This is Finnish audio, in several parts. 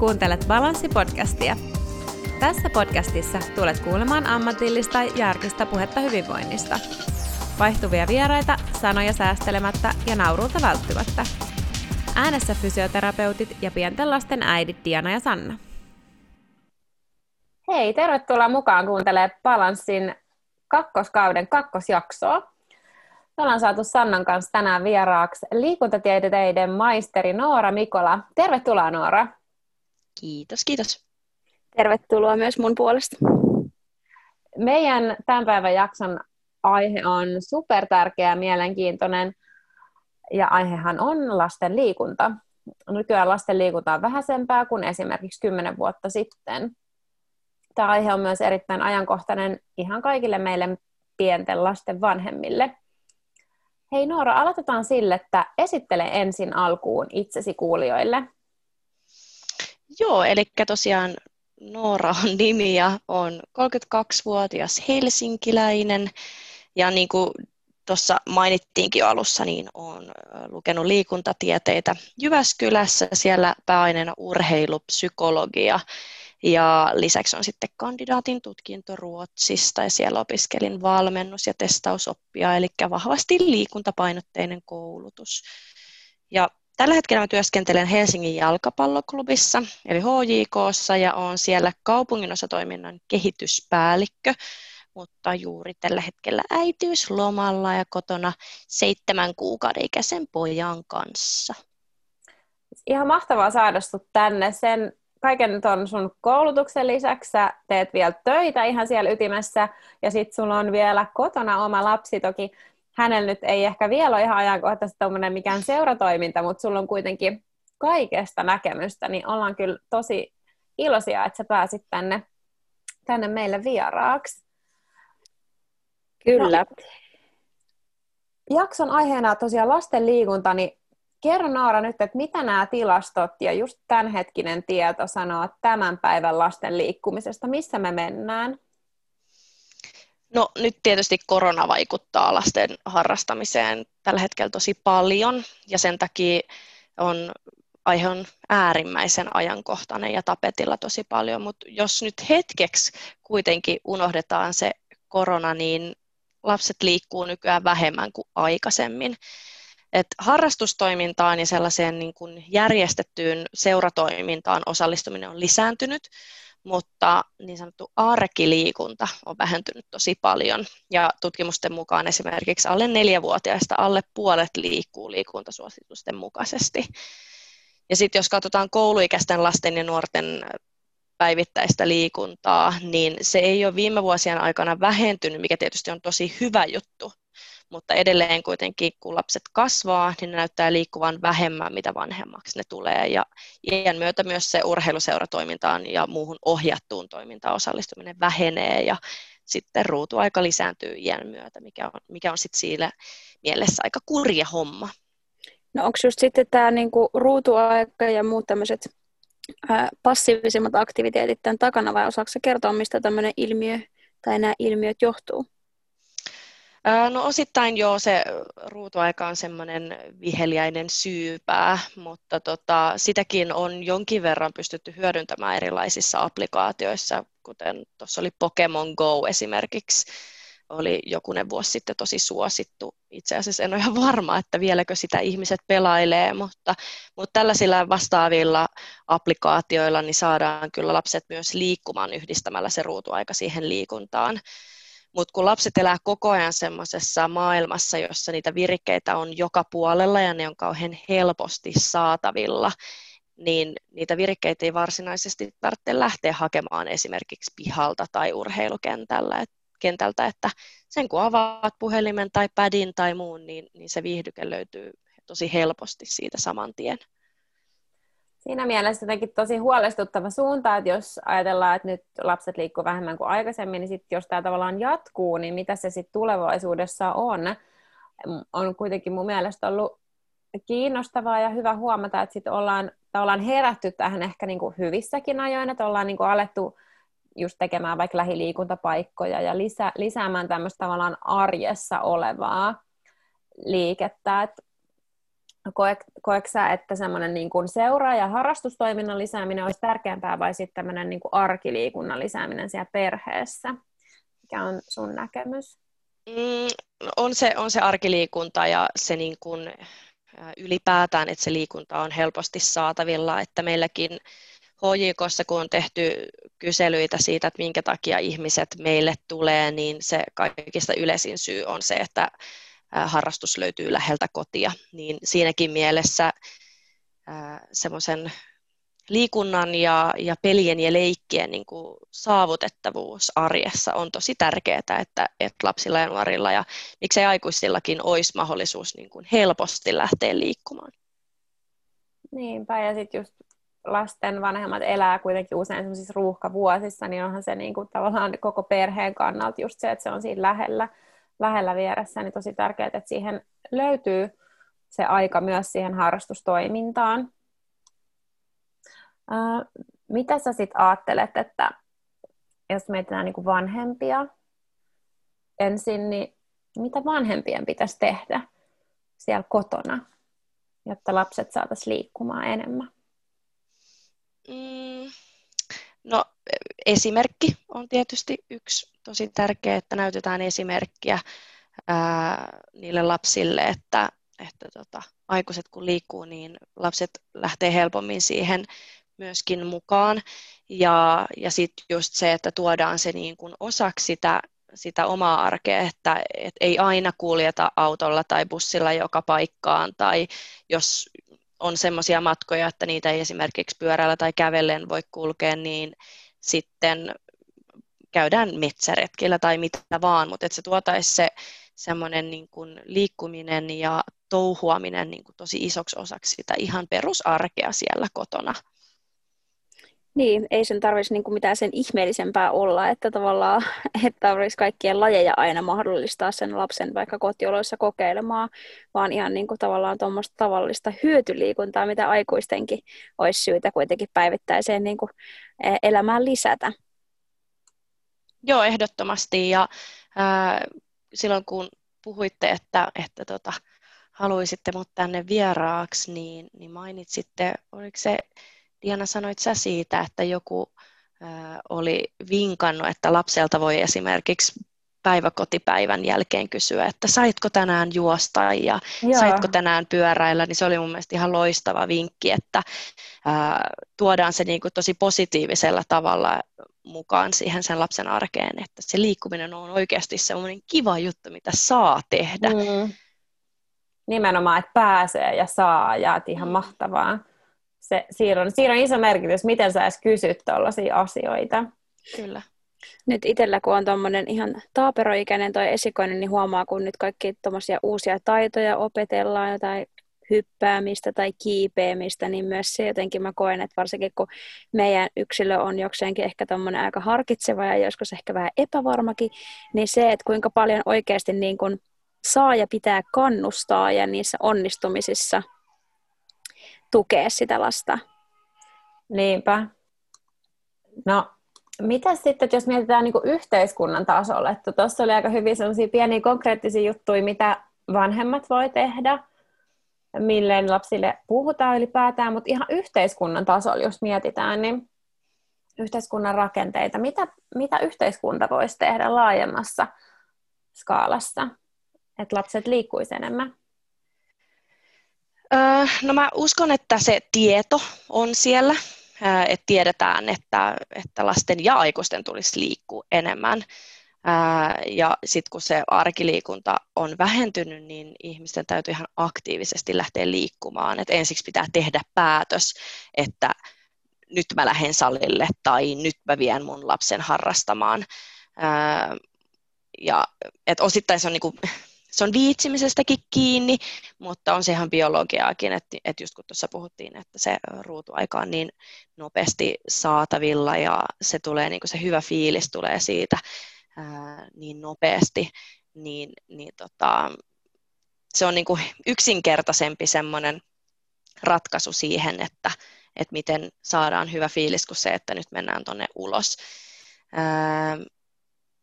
Kuuntelet Balanssi-podcastia. Tässä podcastissa tulet kuulemaan ammatillista ja arkista puhetta hyvinvoinnista. Vaihtuvia vieraita, sanoja säästelemättä ja nauruuta välttymättä. Äänessä fysioterapeutit ja pienten lasten äidit Diana ja Sanna. Hei, tervetuloa mukaan kuuntelemaan Balanssin kakkoskauden kakkosjaksoa. Me ollaan saatu Sannan kanssa tänään vieraaksi liikuntatieteiden maisteri Noora Mikola. Tervetuloa Noora. Kiitos, kiitos. Tervetuloa myös mun puolesta. Meidän tämän päivän jakson aihe on super tärkeä ja mielenkiintoinen. Ja aihehan on lasten liikunta. Nykyään lasten liikunta on vähäisempää kuin esimerkiksi 10 vuotta sitten. Tämä aihe on myös erittäin ajankohtainen ihan kaikille meille pienten lasten vanhemmille. Hei Noora, aloitetaan sille, että esittele ensin alkuun itsesi kuulijoille. Joo, eli tosiaan Noora on nimi ja on 32-vuotias helsinkiläinen. Ja niin kuin tuossa mainittiinkin jo alussa, niin olen lukenut liikuntatieteitä Jyväskylässä, siellä pääaineena urheilupsykologia ja lisäksi on sitten kandidaatin tutkinto Ruotsista ja siellä opiskelin valmennus- ja testausoppia, eli vahvasti liikuntapainotteinen koulutus. Ja tällä hetkellä mä työskentelen Helsingin jalkapalloklubissa, eli HJKssa, ja olen siellä kaupunginosatoiminnan kehityspäällikkö, mutta juuri tällä hetkellä äitiyslomalla ja kotona seitsemän kuukauden ikäisen pojan kanssa. Ihan mahtavaa saada sut tänne. Sen kaiken tuon sun koulutuksen lisäksi sä teet vielä töitä ihan siellä ytimessä, ja sitten sulla on vielä kotona oma lapsi, toki hänellä nyt ei ehkä vielä ole ihan ajankohtaisesti tuommoinen mikään seuratoiminta, mutta sulla on kuitenkin kaikesta näkemystä, niin ollaan kyllä tosi iloisia, että sä pääsit tänne, tänne meille vieraaksi. Kyllä. No, jakson aiheena tosiaan lasten liikunta, niin Kerro Noora nyt, että mitä nämä tilastot ja just tämänhetkinen tieto sanoo tämän päivän lasten liikkumisesta, missä me mennään? No nyt tietysti korona vaikuttaa lasten harrastamiseen tällä hetkellä tosi paljon ja sen takia on, aihe on äärimmäisen ajankohtainen ja tapetilla tosi paljon, mutta jos nyt hetkeksi kuitenkin unohdetaan se korona, niin lapset liikkuu nykyään vähemmän kuin aikaisemmin. Et harrastustoimintaan ja sellaiseen niin kuin järjestettyyn seuratoimintaan osallistuminen on lisääntynyt, mutta niin sanottu arkiliikunta on vähentynyt tosi paljon. Ja tutkimusten mukaan esimerkiksi alle neljävuotiaista alle puolet liikkuu liikuntasuositusten mukaisesti. Ja sitten jos katsotaan kouluikäisten lasten ja nuorten päivittäistä liikuntaa, niin se ei ole viime vuosien aikana vähentynyt, mikä tietysti on tosi hyvä juttu, mutta edelleen kuitenkin kun lapset kasvaa, niin ne näyttää liikkuvan vähemmän, mitä vanhemmaksi ne tulee. Ja iän myötä myös se urheiluseuratoimintaan ja muuhun ohjattuun toimintaan osallistuminen vähenee ja sitten ruutuaika lisääntyy iän myötä, mikä on, mikä on sitten siinä mielessä aika kurja homma. No onko just sitten tämä niinku ruutuaika ja muut tämmöiset passiivisimmat aktiviteetit tämän takana vai osaako kertoa, mistä tämmöinen ilmiö tai nämä ilmiöt johtuu? No osittain joo, se ruutuaika on semmoinen viheliäinen syypää, mutta tota, sitäkin on jonkin verran pystytty hyödyntämään erilaisissa applikaatioissa, kuten tuossa oli Pokemon Go esimerkiksi, oli jokunen vuosi sitten tosi suosittu. Itse asiassa en ole ihan varma, että vieläkö sitä ihmiset pelailee, mutta, mutta tällaisilla vastaavilla applikaatioilla niin saadaan kyllä lapset myös liikkumaan yhdistämällä se ruutuaika siihen liikuntaan. Mutta kun lapset elää koko ajan semmoisessa maailmassa, jossa niitä virikkeitä on joka puolella ja ne on kauhean helposti saatavilla, niin niitä virikkeitä ei varsinaisesti tarvitse lähteä hakemaan esimerkiksi pihalta tai urheilukentällä. Et, kentältä, että sen kun avaat puhelimen tai padin tai muun, niin, niin se viihdyke löytyy tosi helposti siitä saman tien siinä mielessä jotenkin tosi huolestuttava suunta, että jos ajatellaan, että nyt lapset liikkuu vähemmän kuin aikaisemmin, niin sit jos tämä tavallaan jatkuu, niin mitä se sitten tulevaisuudessa on? On kuitenkin mun mielestä ollut kiinnostavaa ja hyvä huomata, että sitten ollaan, ollaan herätty tähän ehkä niin kuin hyvissäkin ajoin, että ollaan niin kuin alettu just tekemään vaikka lähiliikuntapaikkoja ja lisä, lisäämään tämmöistä tavallaan arjessa olevaa liikettä. Et koetko sä, että semmoinen niin kuin seura- ja harrastustoiminnan lisääminen olisi tärkeämpää vai sitten tämmöinen niin kuin arkiliikunnan lisääminen siellä perheessä? Mikä on sun näkemys? Mm, on, se, on se arkiliikunta ja se niin kuin, ylipäätään, että se liikunta on helposti saatavilla, että meilläkin HJKssa, kun on tehty kyselyitä siitä, että minkä takia ihmiset meille tulee, niin se kaikista yleisin syy on se, että harrastus löytyy läheltä kotia. Niin siinäkin mielessä semmoisen liikunnan ja, ja pelien ja leikkien niin kuin saavutettavuus arjessa on tosi tärkeää, että, että lapsilla ja nuorilla ja miksei aikuisillakin olisi mahdollisuus niin kuin helposti lähteä liikkumaan. Niinpä, ja sitten just lasten vanhemmat elää kuitenkin usein semmoisissa ruuhkavuosissa, niin onhan se niin kuin tavallaan koko perheen kannalta just se, että se on siinä lähellä, lähellä vieressä, niin tosi tärkeää, että siihen löytyy se aika myös siihen harrastustoimintaan. mitä sä sitten ajattelet, että jos mietitään niin vanhempia ensin, niin mitä vanhempien pitäisi tehdä siellä kotona, jotta lapset saataisiin liikkumaan enemmän? Mm, no esimerkki on tietysti yksi tosi tärkeä, että näytetään esimerkkiä ää, niille lapsille, että, että tota, aikuiset kun liikkuu, niin lapset lähtee helpommin siihen myöskin mukaan. Ja, ja sitten just se, että tuodaan se niin kuin osaksi sitä, sitä omaa arkea, että et ei aina kuljeta autolla tai bussilla joka paikkaan, tai jos on semmoisia matkoja, että niitä ei esimerkiksi pyörällä tai kävellen voi kulkea, niin sitten käydään metsäretkillä tai mitä vaan, mutta että se tuotaisi se semmoinen niin kuin liikkuminen ja touhuaminen niin kuin tosi isoksi osaksi sitä ihan perusarkea siellä kotona. Niin, ei sen tarvitsisi niin mitään sen ihmeellisempää olla, että tavallaan että tarvitsisi kaikkien lajeja aina mahdollistaa sen lapsen vaikka kotioloissa kokeilemaan, vaan ihan niin kuin tavallaan tuommoista tavallista hyötyliikuntaa, mitä aikuistenkin olisi syytä kuitenkin päivittäiseen niin kuin e, elämään lisätä. Joo, ehdottomasti. Ja ää, silloin kun puhuitte, että, että tota, haluaisitte mut tänne vieraaksi, niin, niin mainitsitte, oliko se Diana, sanoit sä siitä, että joku oli vinkannut, että lapselta voi esimerkiksi päiväkotipäivän jälkeen kysyä, että saitko tänään juosta ja Joo. saitko tänään pyöräillä, niin se oli mun mielestä ihan loistava vinkki, että ää, tuodaan se niin kuin tosi positiivisella tavalla mukaan siihen sen lapsen arkeen, että se liikkuminen on oikeasti semmoinen kiva juttu, mitä saa tehdä. Mm. Nimenomaan, että pääsee ja saa ja että ihan mm. mahtavaa se, siinä, on, siinä on iso merkitys, miten sä edes kysyt tällaisia asioita. Kyllä. Nyt itsellä, kun on tuommoinen ihan taaperoikäinen toi esikoinen, niin huomaa, kun nyt kaikki tuommoisia uusia taitoja opetellaan, jotain hyppäämistä tai kiipeämistä, niin myös se jotenkin mä koen, että varsinkin kun meidän yksilö on jokseenkin ehkä tuommoinen aika harkitseva ja joskus ehkä vähän epävarmakin, niin se, että kuinka paljon oikeasti niin kun saa ja pitää kannustaa ja niissä onnistumisissa tukea sitä lasta. Niinpä. No, mitä sitten, jos mietitään niin yhteiskunnan tasolla, että tuossa oli aika hyvin sellaisia pieniä konkreettisia juttuja, mitä vanhemmat voi tehdä, milleen lapsille puhutaan ylipäätään, mutta ihan yhteiskunnan tasolla, jos mietitään, niin yhteiskunnan rakenteita, mitä, mitä yhteiskunta voisi tehdä laajemmassa skaalassa, että lapset liikkuisi enemmän? No mä uskon, että se tieto on siellä, että tiedetään, että, että lasten ja aikuisten tulisi liikkua enemmän. Ja sitten kun se arkiliikunta on vähentynyt, niin ihmisten täytyy ihan aktiivisesti lähteä liikkumaan. Et ensiksi pitää tehdä päätös, että nyt mä lähden salille tai nyt mä vien mun lapsen harrastamaan. Ja et osittain se on niinku se on viitsimisestäkin kiinni, mutta on se ihan biologiaakin, että, että just kun tuossa puhuttiin, että se ruutuaika on niin nopeasti saatavilla ja se tulee niin kuin se hyvä fiilis tulee siitä ää, niin nopeasti, niin, niin tota, se on niin kuin yksinkertaisempi semmoinen ratkaisu siihen, että, että miten saadaan hyvä fiilis kuin se, että nyt mennään tuonne ulos. Ää,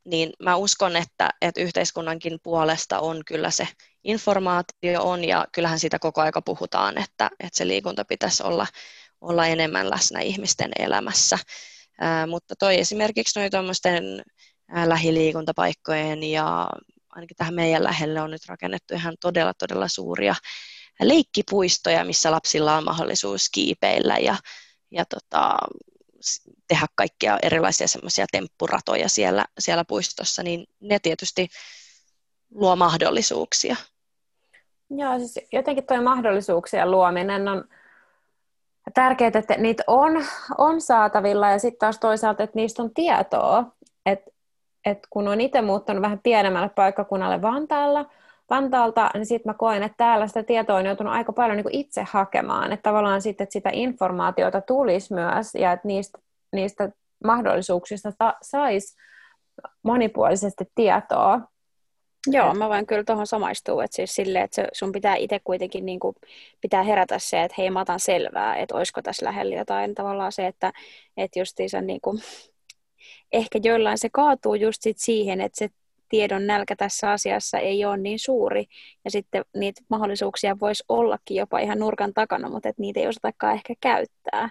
niin mä uskon, että, että yhteiskunnankin puolesta on kyllä se informaatio on ja kyllähän siitä koko aika puhutaan, että, että se liikunta pitäisi olla, olla enemmän läsnä ihmisten elämässä. Ää, mutta toi esimerkiksi noin tuommoisten lähiliikuntapaikkojen ja ainakin tähän meidän lähelle on nyt rakennettu ihan todella, todella suuria leikkipuistoja, missä lapsilla on mahdollisuus kiipeillä ja, ja tota, tehdä kaikkia erilaisia semmoisia temppuratoja siellä, siellä puistossa, niin ne tietysti luo mahdollisuuksia. Joo, siis jotenkin tuo mahdollisuuksien luominen on tärkeää, että niitä on, on saatavilla ja sitten taas toisaalta, että niistä on tietoa. Että et kun on itse muuttanut vähän pienemmälle paikkakunnalle Vantaalla, Vantaalta, niin sitten mä koen, että täällä sitä tietoa on joutunut aika paljon niin itse hakemaan. Että tavallaan sitten, että sitä informaatiota tulisi myös ja että niistä, niistä mahdollisuuksista ta- saisi monipuolisesti tietoa. Joo, mä voin kyllä tuohon samaistua, että siis silleen, että sun pitää itse kuitenkin niin kuin, pitää herätä se, että hei mä otan selvää, että olisiko tässä lähellä jotain. Tavallaan se, että, että justiinsa niin kuin, ehkä joillain se kaatuu just sit siihen, että se tiedon nälkä tässä asiassa ei ole niin suuri, ja sitten niitä mahdollisuuksia voisi ollakin jopa ihan nurkan takana, mutta että niitä ei osatakaan ehkä käyttää.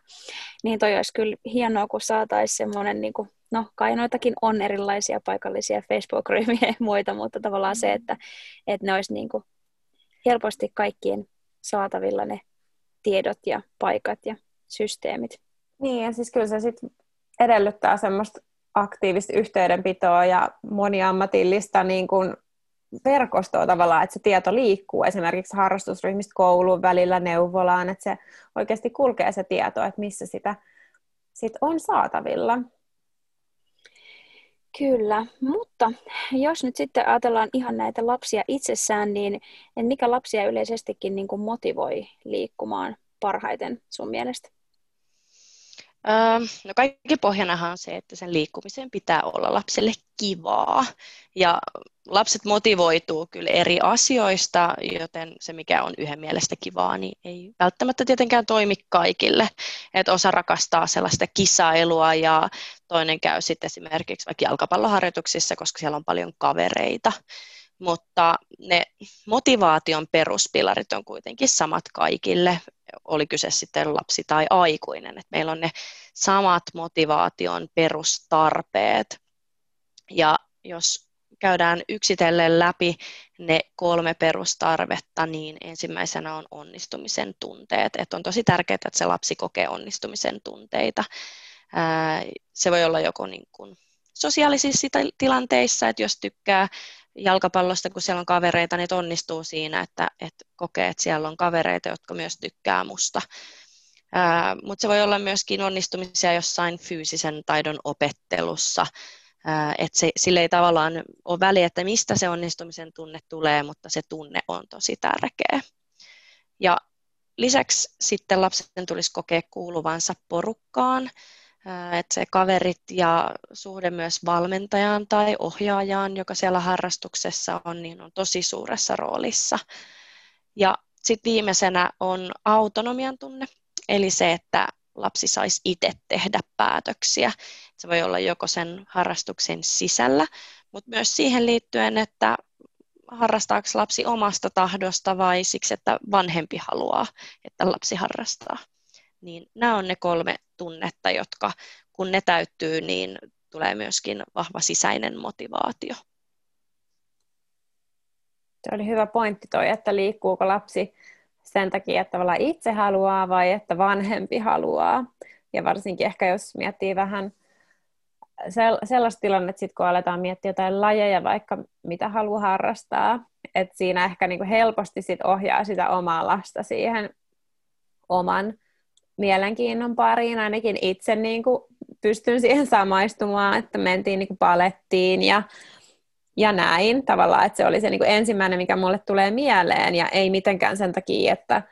Niin toi olisi kyllä hienoa, kun saataisiin semmoinen, niin kuin, no kai noitakin on erilaisia paikallisia Facebook-ryhmiä ja muita, mutta tavallaan se, että, että ne olisi niin kuin helposti kaikkien saatavilla ne tiedot ja paikat ja systeemit. Niin, ja siis kyllä se sitten edellyttää semmoista aktiivista yhteydenpitoa ja moniammatillista niin kuin verkostoa tavallaan, että se tieto liikkuu esimerkiksi harrastusryhmistä koulun välillä neuvolaan, että se oikeasti kulkee se tieto, että missä sitä sit on saatavilla. Kyllä, mutta jos nyt sitten ajatellaan ihan näitä lapsia itsessään, niin mikä lapsia yleisestikin niin kuin motivoi liikkumaan parhaiten sun mielestä? No kaikki pohjanahan on se, että sen liikkumisen pitää olla lapselle kivaa. Ja lapset motivoituu kyllä eri asioista, joten se mikä on yhden mielestä kivaa, niin ei välttämättä tietenkään toimi kaikille. Että osa rakastaa sellaista kisailua ja toinen käy sitten esimerkiksi vaikka jalkapalloharjoituksissa, koska siellä on paljon kavereita. Mutta ne motivaation peruspilarit on kuitenkin samat kaikille oli kyse sitten lapsi tai aikuinen. Et meillä on ne samat motivaation perustarpeet. Ja jos käydään yksitellen läpi ne kolme perustarvetta, niin ensimmäisenä on onnistumisen tunteet. Et on tosi tärkeää, että se lapsi kokee onnistumisen tunteita. Se voi olla joko niin kuin sosiaalisissa tilanteissa, että jos tykkää jalkapallosta, kun siellä on kavereita, niin onnistuu siinä, että, että kokee, että siellä on kavereita, jotka myös tykkää musta. Mutta se voi olla myöskin onnistumisia jossain fyysisen taidon opettelussa, että se, sille ei tavallaan ole väliä, että mistä se onnistumisen tunne tulee, mutta se tunne on tosi tärkeä. Ja lisäksi sitten lapsen tulisi kokea kuuluvansa porukkaan, että se kaverit ja suhde myös valmentajaan tai ohjaajaan, joka siellä harrastuksessa on, niin on tosi suuressa roolissa. Ja sitten viimeisenä on autonomian tunne, eli se, että lapsi saisi itse tehdä päätöksiä. Se voi olla joko sen harrastuksen sisällä, mutta myös siihen liittyen, että harrastaako lapsi omasta tahdosta vai siksi, että vanhempi haluaa, että lapsi harrastaa. Niin nämä on ne kolme tunnetta, jotka kun ne täyttyy, niin tulee myöskin vahva sisäinen motivaatio. Se oli hyvä pointti toi, että liikkuuko lapsi sen takia, että tavallaan itse haluaa vai että vanhempi haluaa. Ja varsinkin ehkä jos miettii vähän sellaista tilannetta, sit kun aletaan miettiä jotain lajeja, vaikka mitä haluaa harrastaa, että siinä ehkä niinku helposti sit ohjaa sitä omaa lasta siihen oman mielenkiinnon pariin, ainakin itse niin kuin pystyn siihen samaistumaan, että mentiin niin kuin palettiin ja, ja näin. Tavallaan, että se oli se niin kuin ensimmäinen, mikä mulle tulee mieleen ja ei mitenkään sen takia, että,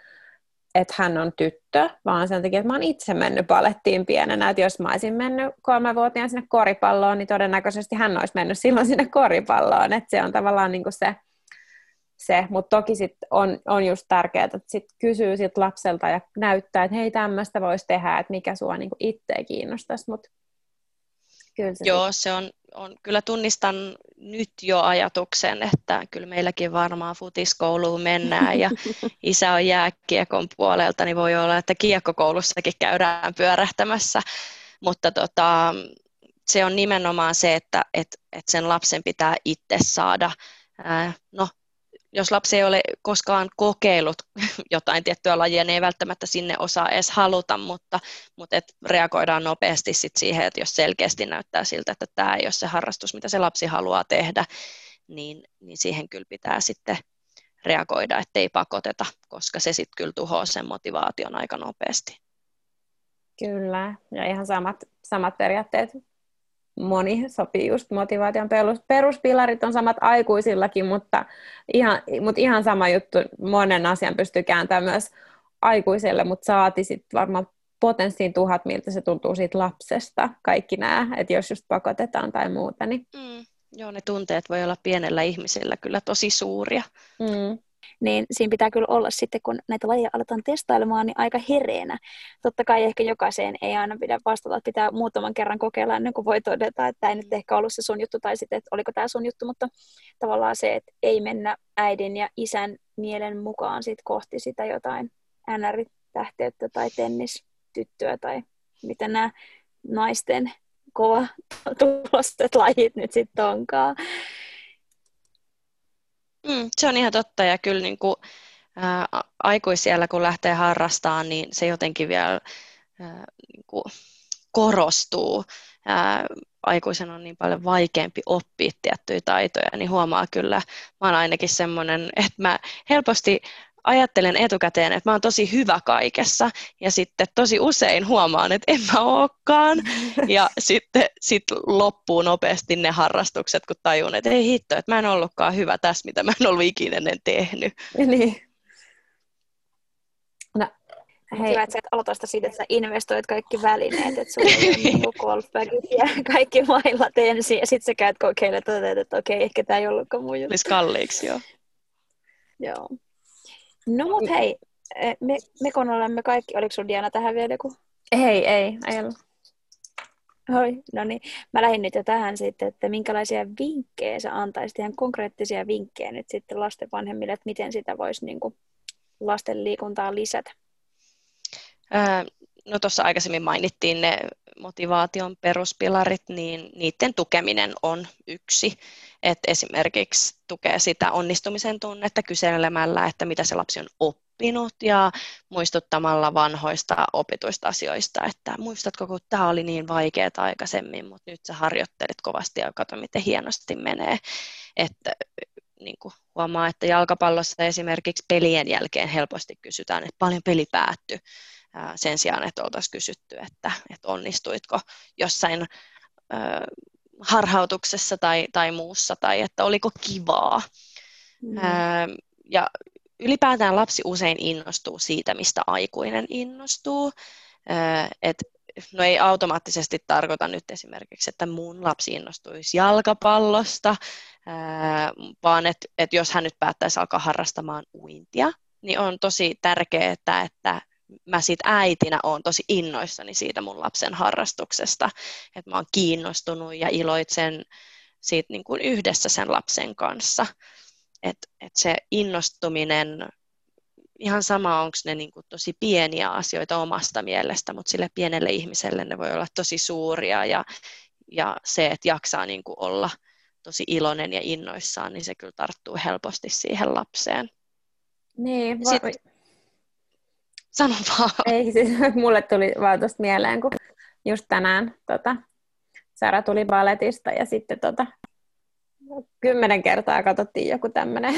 että hän on tyttö, vaan sen takia, että mä oon itse mennyt palettiin pienenä, että jos mä olisin mennyt kolmevuotiaan sinne koripalloon, niin todennäköisesti hän olisi mennyt silloin sinne koripalloon, että se on tavallaan niin kuin se, se, mutta toki sit on, on just tärkeää, että sit kysyy sit lapselta ja näyttää, että hei tämmöistä voisi tehdä, että mikä sua niinku itseä kiinnostaisi, mutta Kyllä se Joo, se on, on, kyllä tunnistan nyt jo ajatuksen, että kyllä meilläkin varmaan futiskouluun mennään ja isä on jääkiekon puolelta, niin voi olla, että kiekkokoulussakin käydään pyörähtämässä, mutta tota, se on nimenomaan se, että et, et sen lapsen pitää itse saada, no jos lapsi ei ole koskaan kokeillut jotain tiettyä lajia, niin ei välttämättä sinne osaa edes haluta, mutta, mutta et reagoidaan nopeasti sit siihen, että jos selkeästi näyttää siltä, että tämä ei ole se harrastus, mitä se lapsi haluaa tehdä, niin, niin siihen kyllä pitää sitten reagoida, ettei pakoteta, koska se sitten kyllä tuhoaa sen motivaation aika nopeasti. Kyllä, ja ihan samat, samat periaatteet moni sopii just motivaation perus, peruspilarit on samat aikuisillakin, mutta ihan, mutta ihan sama juttu, monen asian pystyy kääntämään myös aikuiselle, mutta saati sitten varmaan potenssiin tuhat, miltä se tuntuu siitä lapsesta, kaikki nämä, että jos just pakotetaan tai muuta. Niin... Mm, joo, ne tunteet voi olla pienellä ihmisellä kyllä tosi suuria. Mm niin siinä pitää kyllä olla sitten, kun näitä lajeja aletaan testailemaan, niin aika hereenä. Totta kai ehkä jokaiseen ei aina pidä vastata, että pitää muutaman kerran kokeilla ennen kuin voi todeta, että ei nyt ehkä ollut se sun juttu, tai sitten, että oliko tämä sun juttu, mutta tavallaan se, että ei mennä äidin ja isän mielen mukaan sit kohti sitä jotain NR-tähteyttä tai tennistyttöä tai mitä nämä naisten kova tulosteet lajit nyt sitten onkaan. Mm, se on ihan totta ja kyllä niin kuin, ää, aikuisiellä kun lähtee harrastamaan, niin se jotenkin vielä ää, niin kuin korostuu. Ää, aikuisen on niin paljon vaikeampi oppia tiettyjä taitoja, niin huomaa kyllä, mä oon ainakin semmoinen, että mä helposti ajattelen etukäteen, että mä oon tosi hyvä kaikessa ja sitten tosi usein huomaan, että en mä olekaan ja sitten sit loppuu nopeasti ne harrastukset, kun tajun, että ei hitto, että mä en ollutkaan hyvä tässä, mitä mä en ollut ikinä ennen tehnyt. Niin. No, hei. Hyvä, että sä et aloita sitä siitä, että sä investoit kaikki välineet, että sulla on niinku golfbagit ja kaikki mailat ensin, ja sitten sä käyt kokeilemaan, että, että okei, ehkä tämä ei ollutkaan mun juttu. Olisi kalliiksi, joo. Joo. No mut hei, eh, me, me kun olemme kaikki, oliko sinulla Diana tähän vielä joku? Ei, ei, ei ollut. Oi, no niin. Mä lähdin nyt jo tähän sitten, että minkälaisia vinkkejä sä antaisit, ihan konkreettisia vinkkejä nyt sitten lasten vanhemmille, että miten sitä voisi niin kuin lasten liikuntaa lisätä? Ää, no tuossa aikaisemmin mainittiin ne motivaation peruspilarit, niin niiden tukeminen on yksi. Et esimerkiksi tukee sitä onnistumisen tunnetta kyselemällä, että mitä se lapsi on oppinut ja muistuttamalla vanhoista opituista asioista, että muistatko, kun tämä oli niin vaikeaa aikaisemmin, mutta nyt sä harjoittelit kovasti ja kato, miten hienosti menee. Että niin kuin huomaa, että jalkapallossa esimerkiksi pelien jälkeen helposti kysytään, että paljon peli päättyi sen sijaan, että oltaisiin kysytty, että, että onnistuitko jossain harhautuksessa tai, tai muussa, tai että oliko kivaa. Mm. ja ylipäätään lapsi usein innostuu siitä, mistä aikuinen innostuu. Et, no ei automaattisesti tarkoita nyt esimerkiksi, että mun lapsi innostuisi jalkapallosta, vaan että et jos hän nyt päättäisi alkaa harrastamaan uintia, niin on tosi tärkeää, että, että mä sit äitinä oon tosi innoissani siitä mun lapsen harrastuksesta, että mä oon kiinnostunut ja iloitsen siitä niin kuin yhdessä sen lapsen kanssa. Että et se innostuminen, ihan sama onko ne niin kuin tosi pieniä asioita omasta mielestä, mutta sille pienelle ihmiselle ne voi olla tosi suuria ja, ja se, että jaksaa niin kuin olla tosi iloinen ja innoissaan, niin se kyllä tarttuu helposti siihen lapseen. Niin, va- Sitten, Sano vaan. Ei, siis mulle tuli vaan tuosta mieleen, kun just tänään tota, Sara tuli balletista ja sitten tota, kymmenen kertaa katsottiin joku tämmöinen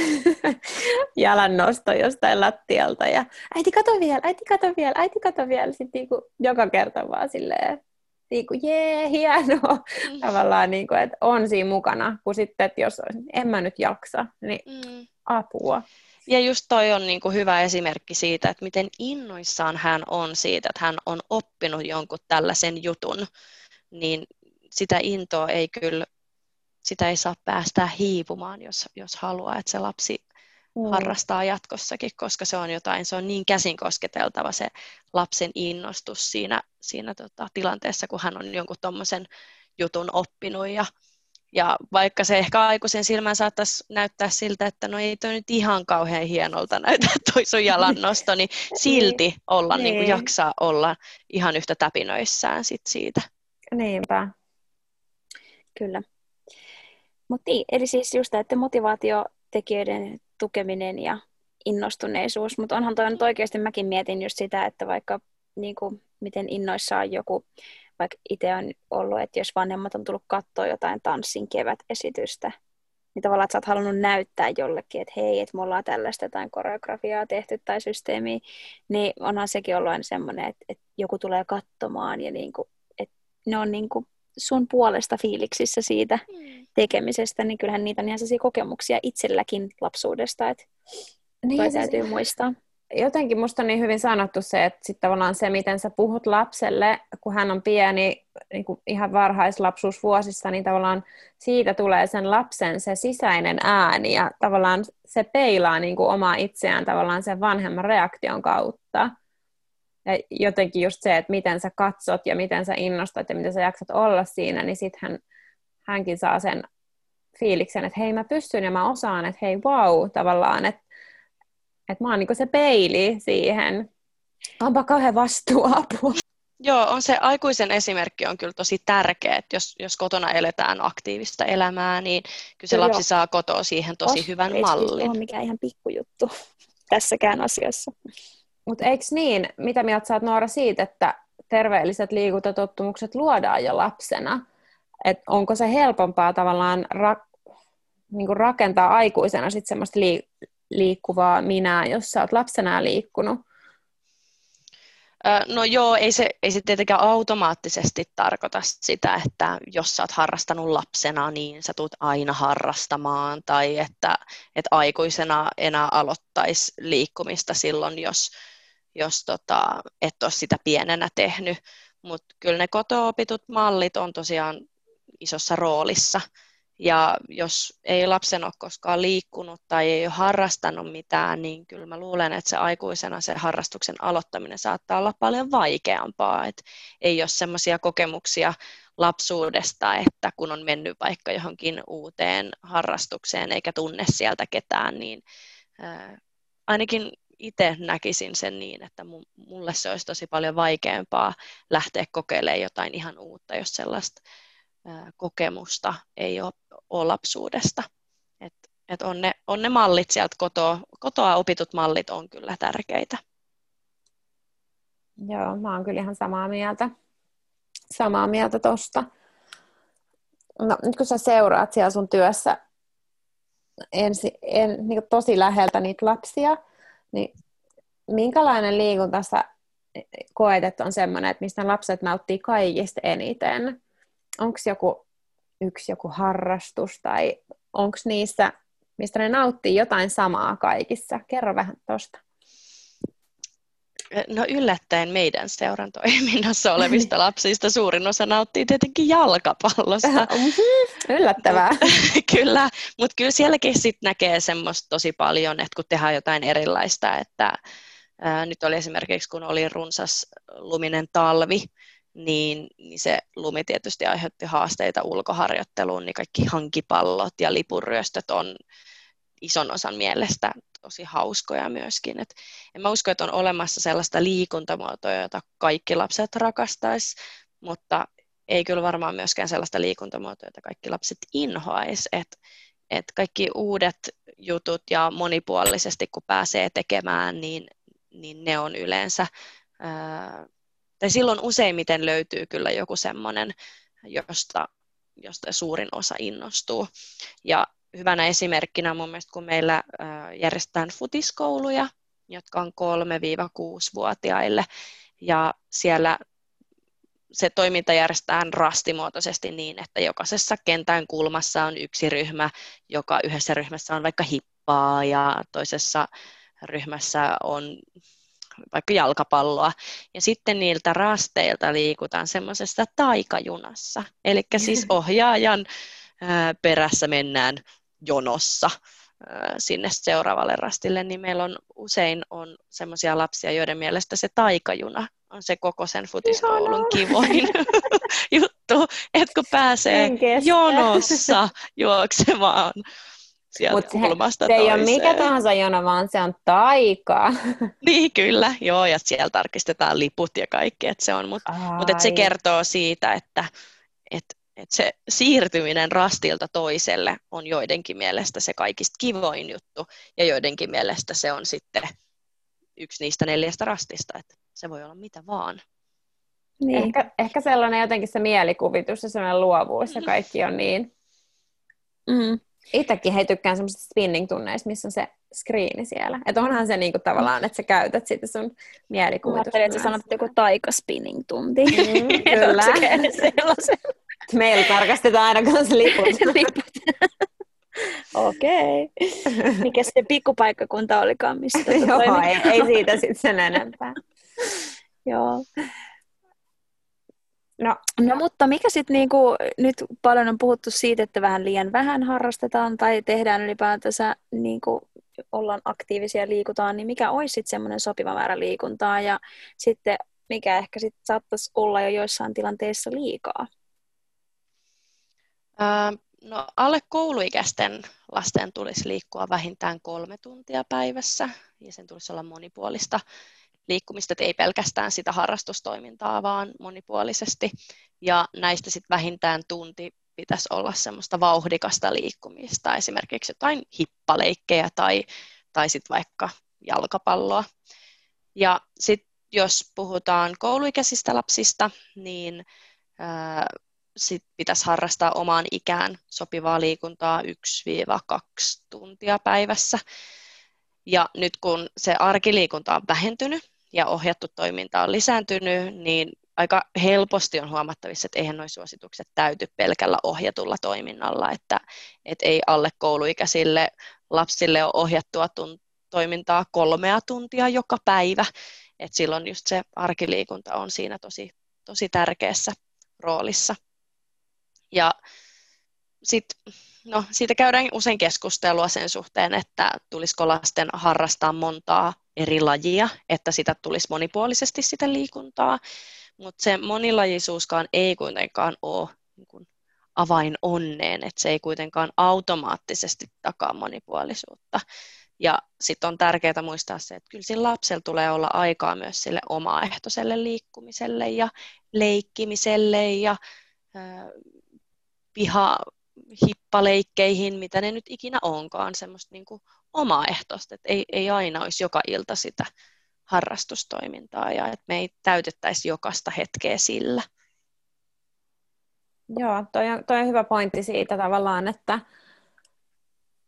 jalan nosto jostain lattialta ja äiti kato vielä, äiti kato vielä, äiti kato vielä. Sitten niinku, joka kerta vaan silleen, niinku, jee, hienoa. Mm. Tavallaan, niinku, että on siinä mukana, kun sitten, että jos en mä nyt jaksa, niin mm. apua. Ja just toi on niin kuin hyvä esimerkki siitä, että miten innoissaan hän on siitä, että hän on oppinut jonkun tällaisen jutun, niin sitä intoa ei kyllä, sitä ei saa päästää hiipumaan, jos, jos haluaa, että se lapsi mm. harrastaa jatkossakin, koska se on jotain, se on niin käsin kosketeltava se lapsen innostus siinä, siinä tota, tilanteessa, kun hän on jonkun tuommoisen jutun oppinut ja ja vaikka se ehkä aikuisen silmään saattaisi näyttää siltä, että no ei toi nyt ihan kauhean hienolta näytä toi sun jalannosto, niin silti olla, niin. Niin kuin jaksaa olla ihan yhtä täpinöissään sit siitä. Niinpä. Kyllä. Mutta niin, eli siis just tämä, että motivaatiotekijöiden tukeminen ja innostuneisuus, mutta onhan toi nyt oikeasti, mäkin mietin just sitä, että vaikka niin kuin, miten innoissaan joku vaikka itse on ollut, että jos vanhemmat on tullut katsoa jotain tanssin kevätesitystä, niin tavallaan, että sä oot halunnut näyttää jollekin, että hei, että me ollaan tällaista jotain koreografiaa tehty tai systeemiä, niin onhan sekin ollut aina semmoinen, että, että joku tulee katsomaan ja niin kuin, että ne on niin kuin sun puolesta fiiliksissä siitä mm. tekemisestä, niin kyllähän niitä on ihan sellaisia kokemuksia itselläkin lapsuudesta, että niin, siis, täytyy muistaa jotenkin musta on niin hyvin sanottu se, että sitten tavallaan se, miten sä puhut lapselle, kun hän on pieni, niin kuin ihan varhaislapsuusvuosissa, niin tavallaan siitä tulee sen lapsen se sisäinen ääni ja tavallaan se peilaa niin kuin omaa itseään tavallaan sen vanhemman reaktion kautta. Ja jotenkin just se, että miten sä katsot ja miten sä innostat ja miten sä jaksat olla siinä, niin sitten hän, hänkin saa sen fiiliksen, että hei mä pystyn ja mä osaan, että hei wow, tavallaan, että että mä oon niin se peili siihen. Onpa kauhean vastuuapua. Joo, on se aikuisen esimerkki on kyllä tosi tärkeä, että jos, jos kotona eletään aktiivista elämää, niin kyllä se lapsi saa kotoa siihen tosi Os, hyvän mallin. Ei mikään ihan pikkujuttu tässäkään asiassa. Mutta eikö niin, mitä mieltä saat Noora siitä, että terveelliset liikuntatottumukset luodaan jo lapsena? Et onko se helpompaa tavallaan ra- niinku rakentaa aikuisena sit semmoista lii- liikkuvaa minää, jos sä oot lapsena liikkunut? No joo, ei se, ei se tietenkään automaattisesti tarkoita sitä, että jos sä oot harrastanut lapsena, niin sä tulet aina harrastamaan, tai että, että aikuisena enää aloittaisi liikkumista silloin, jos, jos tota, et ole sitä pienenä tehnyt. Mutta kyllä ne kotoopitut mallit on tosiaan isossa roolissa ja jos ei lapsen ole koskaan liikkunut tai ei ole harrastanut mitään, niin kyllä mä luulen, että se aikuisena se harrastuksen aloittaminen saattaa olla paljon vaikeampaa. Et ei ole semmoisia kokemuksia lapsuudesta, että kun on mennyt vaikka johonkin uuteen harrastukseen eikä tunne sieltä ketään, niin ainakin itse näkisin sen niin, että mulle se olisi tosi paljon vaikeampaa lähteä kokeilemaan jotain ihan uutta, jos sellaista kokemusta ei ole ole lapsuudesta. Et, et on, ne, on ne mallit sieltä kotoa, kotoa opitut mallit on kyllä tärkeitä. Joo, mä oon kyllä ihan samaa mieltä. Samaa mieltä tosta. No, nyt kun sä seuraat siellä sun työssä ensi, en, niin tosi läheltä niitä lapsia, niin minkälainen liikunta sä koet, että on semmoinen, että mistä lapset nauttii kaikista eniten? Onko joku yksi joku harrastus tai onko niissä, mistä ne nauttii jotain samaa kaikissa? Kerro vähän tuosta. No yllättäen meidän seuran toiminnassa olevista lapsista suurin osa nauttii tietenkin jalkapallosta. Yllättävää. kyllä, mutta kyllä sielläkin sit näkee semmoista tosi paljon, että kun tehdään jotain erilaista, että ää, nyt oli esimerkiksi kun oli runsas luminen talvi, niin, niin se lumi tietysti aiheutti haasteita ulkoharjoitteluun, niin kaikki hankipallot ja lipuryöstöt on ison osan mielestä tosi hauskoja myöskin. Et en mä usko, että on olemassa sellaista liikuntamuotoa, jota kaikki lapset rakastaisi, mutta ei kyllä varmaan myöskään sellaista liikuntamuotoa, jota kaikki lapset inhoaisi. Et, et kaikki uudet jutut ja monipuolisesti kun pääsee tekemään, niin, niin ne on yleensä ää, tai silloin useimmiten löytyy kyllä joku semmoinen, josta, josta suurin osa innostuu. Ja hyvänä esimerkkinä mun mielestä, kun meillä järjestetään futiskouluja, jotka on 3-6-vuotiaille, ja siellä se toiminta järjestetään rastimuotoisesti niin, että jokaisessa kentän kulmassa on yksi ryhmä, joka yhdessä ryhmässä on vaikka hippaa ja toisessa ryhmässä on vaikka jalkapalloa. Ja sitten niiltä rasteilta liikutaan semmoisessa taikajunassa. Eli siis ohjaajan perässä mennään jonossa sinne seuraavalle rastille, niin meillä on usein on semmoisia lapsia, joiden mielestä se taikajuna on se koko sen futiskoulun kivoin juttu, että kun pääsee jonossa juoksemaan sieltä Mut kulmasta se, se ei ole mikä tahansa jono, vaan se on taika. niin, kyllä. Joo, ja siellä tarkistetaan liput ja kaikki, että se on. Mutta mut, se kertoo siitä, että et, et se siirtyminen rastilta toiselle on joidenkin mielestä se kaikista kivoin juttu, ja joidenkin mielestä se on sitten yksi niistä neljästä rastista, että se voi olla mitä vaan. Niin. Ehkä, ehkä sellainen jotenkin se mielikuvitus ja sellainen luovuus ja kaikki on niin. Mm. Itsekin hei tykkään semmoisista spinning-tunneista, missä on se screeni siellä. Että onhan se niinku tavallaan, että sä käytät sitä sun mielikuvitusta. Mä että sä sanot joku taika spinning-tunti. Mm, kyllä. Meillä tarkastetaan aina kanssa liput. liput. Okei. Okay. Mikä se pikkupaikkakunta olikaan, mistä Joo, ei, ei siitä sitten sen enempää. Joo. No, no mutta mikä sitten niinku, nyt paljon on puhuttu siitä, että vähän liian vähän harrastetaan tai tehdään ylipäätänsä niinku, ollaan aktiivisia liikutaan, niin mikä olisi sitten semmoinen sopiva määrä liikuntaa ja sitten mikä ehkä sitten saattaisi olla jo joissain tilanteissa liikaa? Ää, no alle kouluikäisten lasten tulisi liikkua vähintään kolme tuntia päivässä ja sen tulisi olla monipuolista liikkumista, että ei pelkästään sitä harrastustoimintaa, vaan monipuolisesti. Ja näistä sitten vähintään tunti pitäisi olla semmoista vauhdikasta liikkumista, esimerkiksi jotain hippaleikkejä tai, tai sitten vaikka jalkapalloa. Ja sitten jos puhutaan kouluikäisistä lapsista, niin sit pitäisi harrastaa omaan ikään sopivaa liikuntaa 1-2 tuntia päivässä. Ja nyt kun se arkiliikunta on vähentynyt, ja ohjattu toiminta on lisääntynyt, niin aika helposti on huomattavissa, että eihän nuo suositukset täyty pelkällä ohjatulla toiminnalla, että, että ei alle kouluikäisille lapsille ole ohjattua tun- toimintaa kolmea tuntia joka päivä, että silloin just se arkiliikunta on siinä tosi, tosi tärkeässä roolissa. Ja sitten no, siitä käydään usein keskustelua sen suhteen, että tulisiko lasten harrastaa montaa eri lajia, että sitä tulisi monipuolisesti sitä liikuntaa, mutta se monilajisuuskaan ei kuitenkaan ole niin avain onneen, että se ei kuitenkaan automaattisesti takaa monipuolisuutta. Ja sitten on tärkeää muistaa se, että kyllä sillä lapsella tulee olla aikaa myös sille omaehtoiselle liikkumiselle ja leikkimiselle ja äh, piha, hippaleikkeihin, mitä ne nyt ikinä onkaan, semmoista niin kuin omaehtoista, että ei, ei aina olisi joka ilta sitä harrastustoimintaa ja että me ei täytettäisi jokaista hetkeä sillä. Joo, toi on, toi on hyvä pointti siitä tavallaan, että,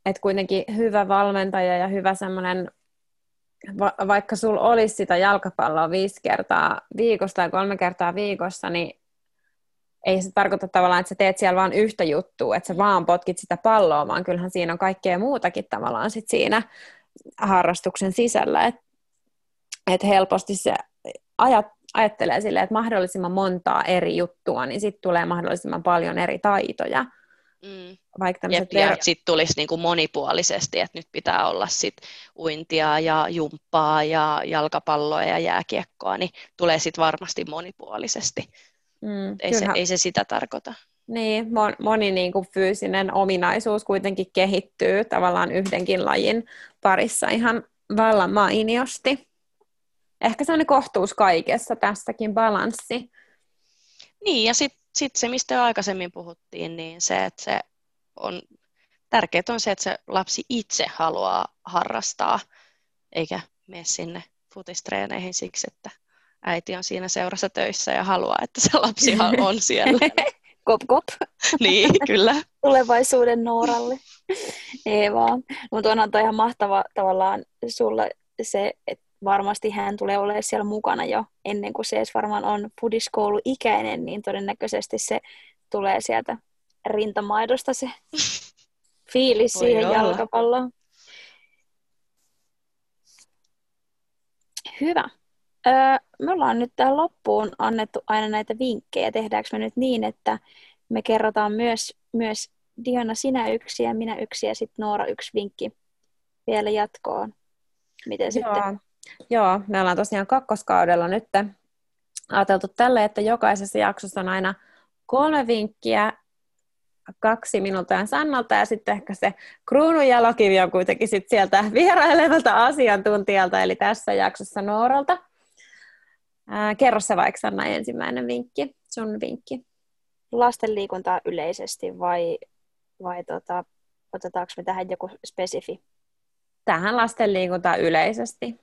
että kuitenkin hyvä valmentaja ja hyvä semmoinen, va, vaikka sulla olisi sitä jalkapalloa viisi kertaa viikossa tai kolme kertaa viikossa, niin ei se tarkoita tavallaan, että sä teet siellä vain yhtä juttua, että sä vaan potkit sitä palloa, vaan kyllähän siinä on kaikkea muutakin tavallaan sit siinä harrastuksen sisällä, että et helposti se ajat, ajattelee silleen, että mahdollisimman montaa eri juttua, niin sitten tulee mahdollisimman paljon eri taitoja. Mm. Vaikka Jep, ja sitten tulisi niinku monipuolisesti, että nyt pitää olla sit uintia ja jumppaa ja jalkapalloa ja jääkiekkoa, niin tulee sitten varmasti monipuolisesti. Mm, ei, se, ei se sitä tarkoita. Niin, moni niin kuin fyysinen ominaisuus kuitenkin kehittyy tavallaan yhdenkin lajin parissa ihan vallan mainiosti. Ehkä se on kohtuus kaikessa, tässäkin balanssi. Niin, ja sitten sit se, mistä jo aikaisemmin puhuttiin, niin se, että se on, tärkeää on se, että se lapsi itse haluaa harrastaa, eikä mene sinne futistreeneihin siksi, että äiti on siinä seurassa töissä ja haluaa, että se lapsi on siellä. kop kop. niin, kyllä. Tulevaisuuden Nooralle. Ei vaan. Mutta onhan toi ihan mahtava tavallaan sulle se, että varmasti hän tulee olemaan siellä mukana jo ennen kuin se edes varmaan on budiskoulu-ikäinen, niin todennäköisesti se tulee sieltä rintamaidosta se fiilis Voi siihen olla. jalkapalloon. Hyvä. Öö, me ollaan nyt tähän loppuun annettu aina näitä vinkkejä. Tehdäänkö me nyt niin, että me kerrotaan myös, myös Diana sinä yksi ja minä yksi ja sitten Noora yksi vinkki vielä jatkoon. Miten Joo. sitten? Joo, me ollaan tosiaan kakkoskaudella nyt ajateltu tälle, että jokaisessa jaksossa on aina kolme vinkkiä, kaksi minulta ja Sannalta, ja sitten ehkä se kruunun jalokivi on kuitenkin sit sieltä vierailevalta asiantuntijalta, eli tässä jaksossa Nooralta. Ää, kerro se vaikka Sanna ensimmäinen vinkki, sun vinkki. Lasten liikuntaa yleisesti vai, vai tota, otetaanko me tähän joku spesifi? Tähän lasten liikuntaa yleisesti.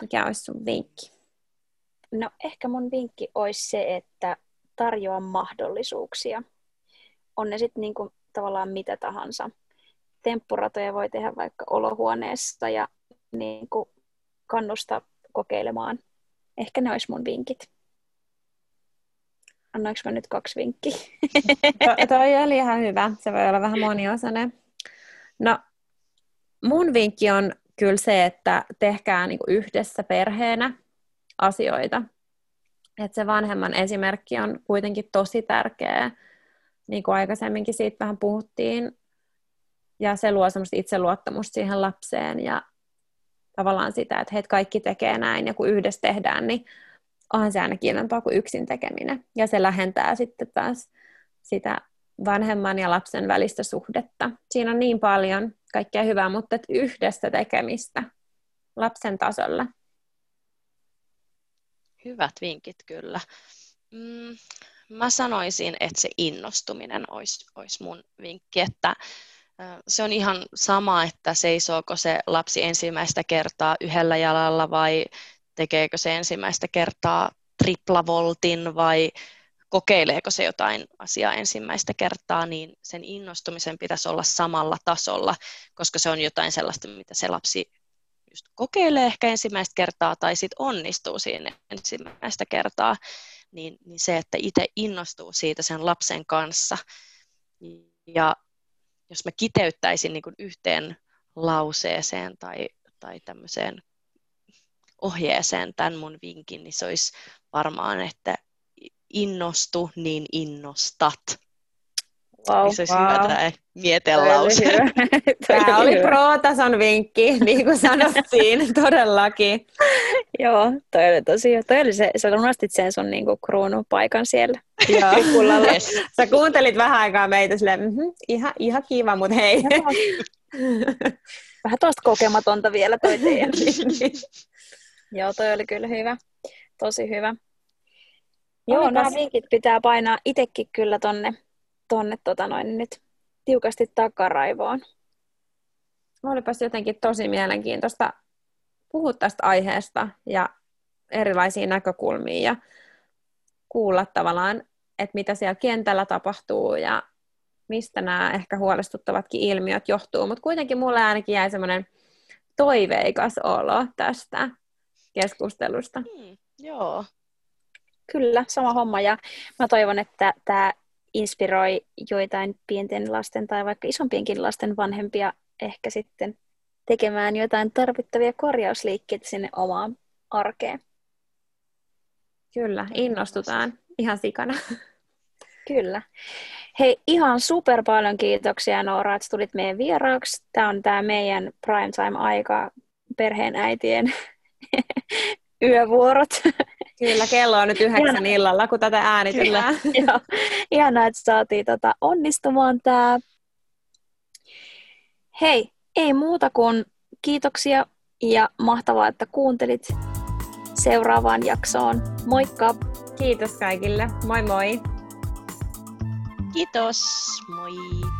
Mikä olisi sun vinkki? No ehkä mun vinkki olisi se, että tarjoa mahdollisuuksia. On ne sitten niinku tavallaan mitä tahansa. Temppuratoja voi tehdä vaikka olohuoneessa ja niinku kannusta kokeilemaan. Ehkä ne olisi mun vinkit. Annoinko mä nyt kaksi vinkkiä? to, toi oli ihan hyvä. Se voi olla vähän moniosainen. No, mun vinkki on kyllä se, että tehkää niinku yhdessä perheenä asioita. Et se vanhemman esimerkki on kuitenkin tosi tärkeä, niin kuin aikaisemminkin siitä vähän puhuttiin, ja se luo semmoista itseluottamusta siihen lapseen ja tavallaan sitä, että heitä kaikki tekee näin ja kun yhdessä tehdään, niin onhan se aina kiinnostavaa kuin yksin tekeminen. Ja se lähentää sitten taas sitä vanhemman ja lapsen välistä suhdetta. Siinä on niin paljon kaikkea hyvää, mutta että yhdessä tekemistä lapsen tasolla. Hyvät vinkit kyllä. Mm, mä sanoisin, että se innostuminen olisi, olisi mun vinkki, että se on ihan sama, että seisooko se lapsi ensimmäistä kertaa yhdellä jalalla vai tekeekö se ensimmäistä kertaa triplavoltin vai kokeileeko se jotain asiaa ensimmäistä kertaa, niin sen innostumisen pitäisi olla samalla tasolla, koska se on jotain sellaista, mitä se lapsi just kokeilee ehkä ensimmäistä kertaa tai sitten onnistuu siinä ensimmäistä kertaa, niin, niin se, että itse innostuu siitä sen lapsen kanssa. Ja jos mä kiteyttäisin niin yhteen lauseeseen tai, tai tämmöiseen ohjeeseen tämän mun vinkin, niin se olisi varmaan, että innostu, niin innostat. Wow, se olisi wow. hyvä tämä mietelause. Tämä oli pro-tason vinkki, niin kuin sanottiin, todellakin. Joo, toi oli tosi toi oli se, sä nostit sen sun niinku kruunun paikan siellä. Joo, yes. Sä kuuntelit vähän aikaa meitä silleen, mm-hmm, ihan, ihan kiva, mutta hei. vähän tuosta kokematonta vielä toi teidän. Joo, toi oli kyllä hyvä. Tosi hyvä. Joo, nämä vinkit pitää painaa itsekin kyllä tonne, tonne tota noin, nyt tiukasti takaraivoon. Olipas jotenkin tosi mielenkiintoista puhua tästä aiheesta ja erilaisia näkökulmia ja kuulla tavallaan, että mitä siellä kentällä tapahtuu ja mistä nämä ehkä huolestuttavatkin ilmiöt johtuu. Mutta kuitenkin mulle ainakin jäi semmoinen toiveikas olo tästä keskustelusta. Hmm, joo, Kyllä, sama homma. Ja mä toivon, että tämä inspiroi joitain pienten lasten tai vaikka isompienkin lasten vanhempia ehkä sitten tekemään jotain tarvittavia korjausliikkeitä sinne omaan arkeen. Kyllä, innostutaan ihan sikana. Kyllä. Hei, ihan super paljon kiitoksia Noora, että tulit meidän vieraaksi. Tämä on tämä meidän primetime-aika perheen äitien yövuorot. Kyllä, kello on nyt yhdeksän illalla, kun tätä äänitellään. Joo, ihanaa, että saatiin tota onnistumaan tämä. Hei, ei muuta kuin kiitoksia ja mahtavaa, että kuuntelit seuraavaan jaksoon. Moikka! Kiitos kaikille. Moi moi! Kiitos. Moi!